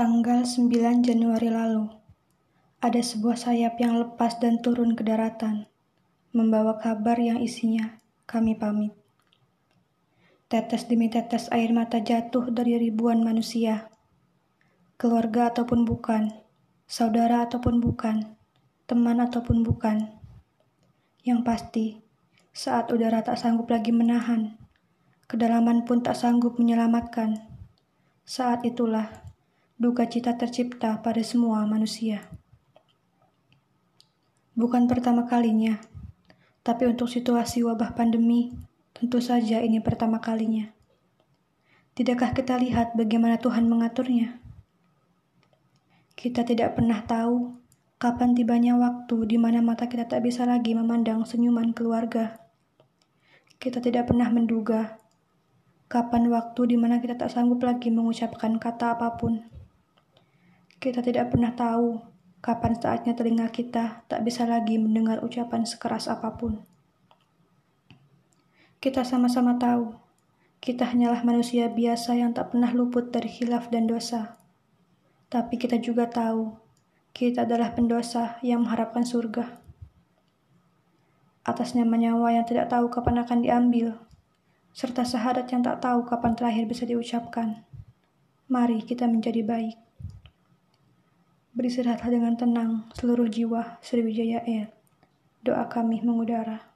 Tanggal 9 Januari lalu, ada sebuah sayap yang lepas dan turun ke daratan, membawa kabar yang isinya kami pamit. Tetes demi tetes air mata jatuh dari ribuan manusia. Keluarga ataupun bukan, saudara ataupun bukan, teman ataupun bukan. Yang pasti, saat udara tak sanggup lagi menahan, kedalaman pun tak sanggup menyelamatkan. Saat itulah duka cita tercipta pada semua manusia. Bukan pertama kalinya, tapi untuk situasi wabah pandemi, tentu saja ini pertama kalinya. Tidakkah kita lihat bagaimana Tuhan mengaturnya? Kita tidak pernah tahu kapan tibanya waktu di mana mata kita tak bisa lagi memandang senyuman keluarga. Kita tidak pernah menduga kapan waktu di mana kita tak sanggup lagi mengucapkan kata apa pun. Kita tidak pernah tahu kapan saatnya telinga kita tak bisa lagi mendengar ucapan sekeras apa pun. Kita sama-sama tahu, kita hanyalah manusia biasa yang tak pernah luput dari hilaf dan dosa. Tapi kita juga tahu, kita adalah pendosa yang mengharapkan surga. Atas nama nyawa yang tidak tahu kapan akan diambil, serta syahadat yang tak tahu kapan terakhir bisa diucapkan. Mari kita menjadi baik. Beristirahatlah dengan tenang seluruh jiwa Sriwijaya Air. Doa kami mengudara.